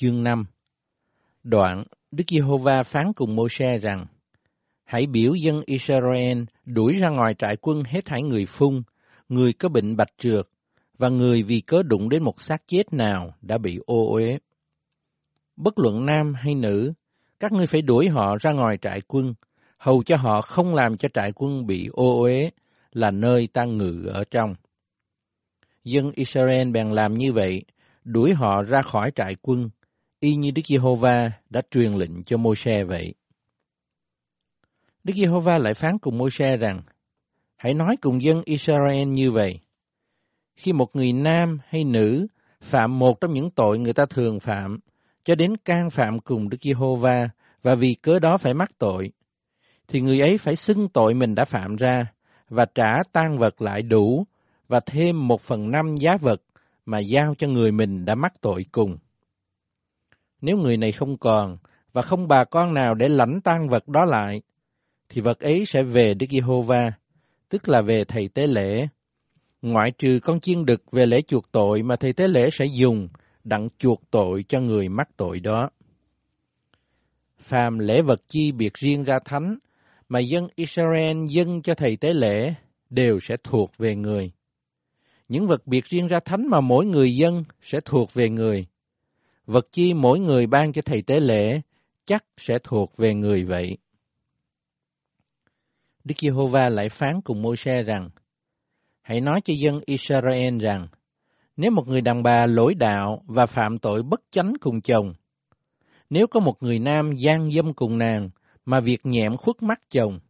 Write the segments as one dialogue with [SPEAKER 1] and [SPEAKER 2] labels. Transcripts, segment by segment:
[SPEAKER 1] chương 5 Đoạn, Đức Giê-hô-va phán cùng Mô-se rằng, Hãy biểu dân Israel đuổi ra ngoài trại quân hết thảy người phun, người có bệnh bạch trượt, và người vì cớ đụng đến một xác chết nào đã bị ô uế. Bất luận nam hay nữ, các ngươi phải đuổi họ ra ngoài trại quân, hầu cho họ không làm cho trại quân bị ô uế, là nơi ta ngự ở trong. Dân Israel bèn làm như vậy, đuổi họ ra khỏi trại quân, y như Đức Giê-hô-va đã truyền lệnh cho Môi-se vậy. Đức Giê-hô-va lại phán cùng Môi-se rằng, hãy nói cùng dân Israel như vậy. Khi một người nam hay nữ phạm một trong những tội người ta thường phạm, cho đến can phạm cùng Đức Giê-hô-va và vì cớ đó phải mắc tội, thì người ấy phải xưng tội mình đã phạm ra và trả tan vật lại đủ và thêm một phần năm giá vật mà giao cho người mình đã mắc tội cùng. Nếu người này không còn và không bà con nào để lãnh tan vật đó lại, thì vật ấy sẽ về Đức Giê-hô-va, tức là về thầy tế lễ. Ngoại trừ con chiên đực về lễ chuộc tội mà thầy tế lễ sẽ dùng đặng chuộc tội cho người mắc tội đó. Phàm lễ vật chi biệt riêng ra thánh, mà dân Israel dâng cho thầy tế lễ đều sẽ thuộc về người. Những vật biệt riêng ra thánh mà mỗi người dân sẽ thuộc về người. Vật chi mỗi người ban cho thầy tế lễ chắc sẽ thuộc về người vậy. Đức Giê-hô-va lại phán cùng Môi-se rằng, Hãy nói cho dân Israel rằng, nếu một người đàn bà lỗi đạo và phạm tội bất chánh cùng chồng, nếu có một người nam gian dâm cùng nàng mà việc nhẹm khuất mắt chồng,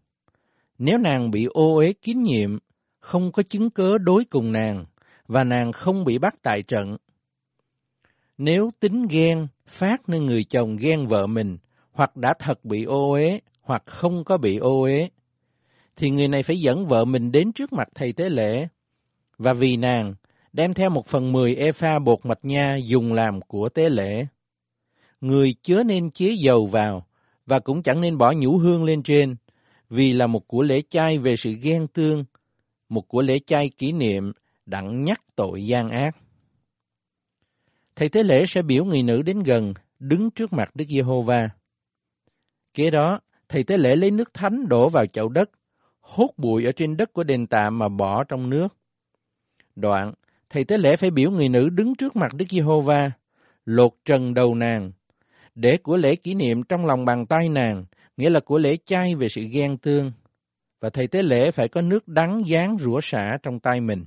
[SPEAKER 1] nếu nàng bị ô uế kín nhiệm, không có chứng cớ đối cùng nàng, và nàng không bị bắt tại trận. Nếu tính ghen phát nên người chồng ghen vợ mình, hoặc đã thật bị ô uế, hoặc không có bị ô uế, thì người này phải dẫn vợ mình đến trước mặt thầy tế lễ, và vì nàng đem theo một phần mười e pha bột mạch nha dùng làm của tế lễ. Người chứa nên chế dầu vào, và cũng chẳng nên bỏ nhũ hương lên trên, vì là một của lễ chay về sự ghen tương, một của lễ chay kỷ niệm đặng nhắc tội gian ác. Thầy tế lễ sẽ biểu người nữ đến gần, đứng trước mặt Đức Giê-hô-va. Kế đó, thầy tế lễ lấy nước thánh đổ vào chậu đất, hốt bụi ở trên đất của đền tạm mà bỏ trong nước. Đoạn, thầy tế lễ phải biểu người nữ đứng trước mặt Đức Giê-hô-va, lột trần đầu nàng, để của lễ kỷ niệm trong lòng bàn tay nàng, nghĩa là của lễ chay về sự ghen tương. Và thầy tế lễ phải có nước đắng dán rủa xả trong tay mình.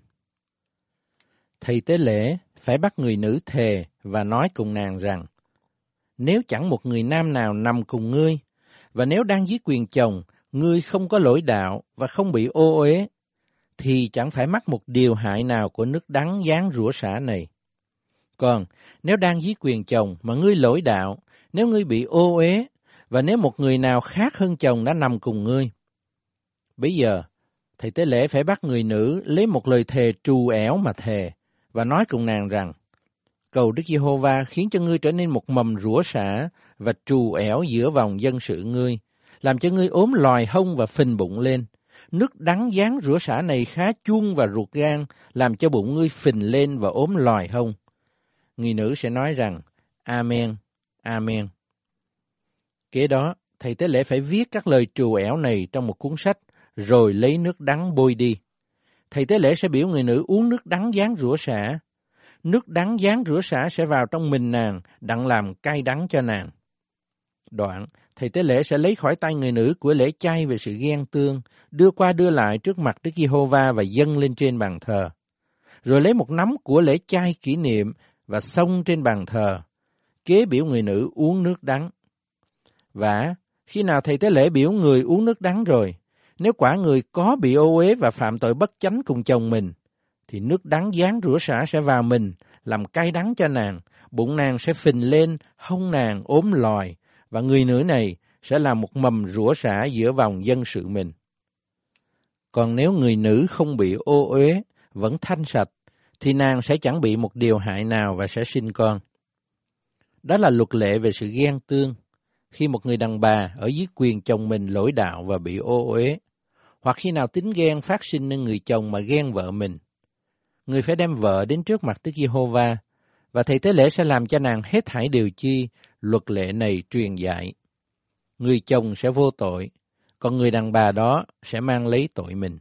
[SPEAKER 1] Thầy tế lễ phải bắt người nữ thề và nói cùng nàng rằng, nếu chẳng một người nam nào nằm cùng ngươi, và nếu đang dưới quyền chồng, ngươi không có lỗi đạo và không bị ô uế, thì chẳng phải mắc một điều hại nào của nước đắng dán rủa xả này. Còn nếu đang dưới quyền chồng mà ngươi lỗi đạo, nếu ngươi bị ô uế, và nếu một người nào khác hơn chồng đã nằm cùng ngươi. Bây giờ, thầy tế lễ phải bắt người nữ lấy một lời thề trù ẻo mà thề, và nói cùng nàng rằng, cầu Đức Giê-hô-va khiến cho ngươi trở nên một mầm rủa xả và trù ẻo giữa vòng dân sự ngươi, làm cho ngươi ốm lòi hông và phình bụng lên. Nước đắng dáng rủa xả này khá chuông và ruột gan, làm cho bụng ngươi phình lên và ốm lòi hông. Người nữ sẽ nói rằng, Amen, Amen. Kế đó, thầy tế lễ phải viết các lời trù ẻo này trong một cuốn sách, rồi lấy nước đắng bôi đi thầy tế lễ sẽ biểu người nữ uống nước đắng dán rửa xả. Nước đắng dán rửa xả sẽ vào trong mình nàng, đặng làm cay đắng cho nàng. Đoạn, thầy tế lễ sẽ lấy khỏi tay người nữ của lễ chay về sự ghen tương, đưa qua đưa lại trước mặt Đức Giê-hô-va và dâng lên trên bàn thờ. Rồi lấy một nắm của lễ chay kỷ niệm và xông trên bàn thờ, kế biểu người nữ uống nước đắng. Và khi nào thầy tế lễ biểu người uống nước đắng rồi, nếu quả người có bị ô uế và phạm tội bất chánh cùng chồng mình, thì nước đắng dán rửa xả sẽ vào mình, làm cay đắng cho nàng, bụng nàng sẽ phình lên, hông nàng ốm lòi, và người nữ này sẽ là một mầm rủa xả giữa vòng dân sự mình. Còn nếu người nữ không bị ô uế, vẫn thanh sạch, thì nàng sẽ chẳng bị một điều hại nào và sẽ sinh con. Đó là luật lệ về sự ghen tương, khi một người đàn bà ở dưới quyền chồng mình lỗi đạo và bị ô uế, hoặc khi nào tính ghen phát sinh nên người chồng mà ghen vợ mình. Người phải đem vợ đến trước mặt Đức Giê-hô-va và thầy tế lễ sẽ làm cho nàng hết thảy điều chi luật lệ này truyền dạy. Người chồng sẽ vô tội, còn người đàn bà đó sẽ mang lấy tội mình.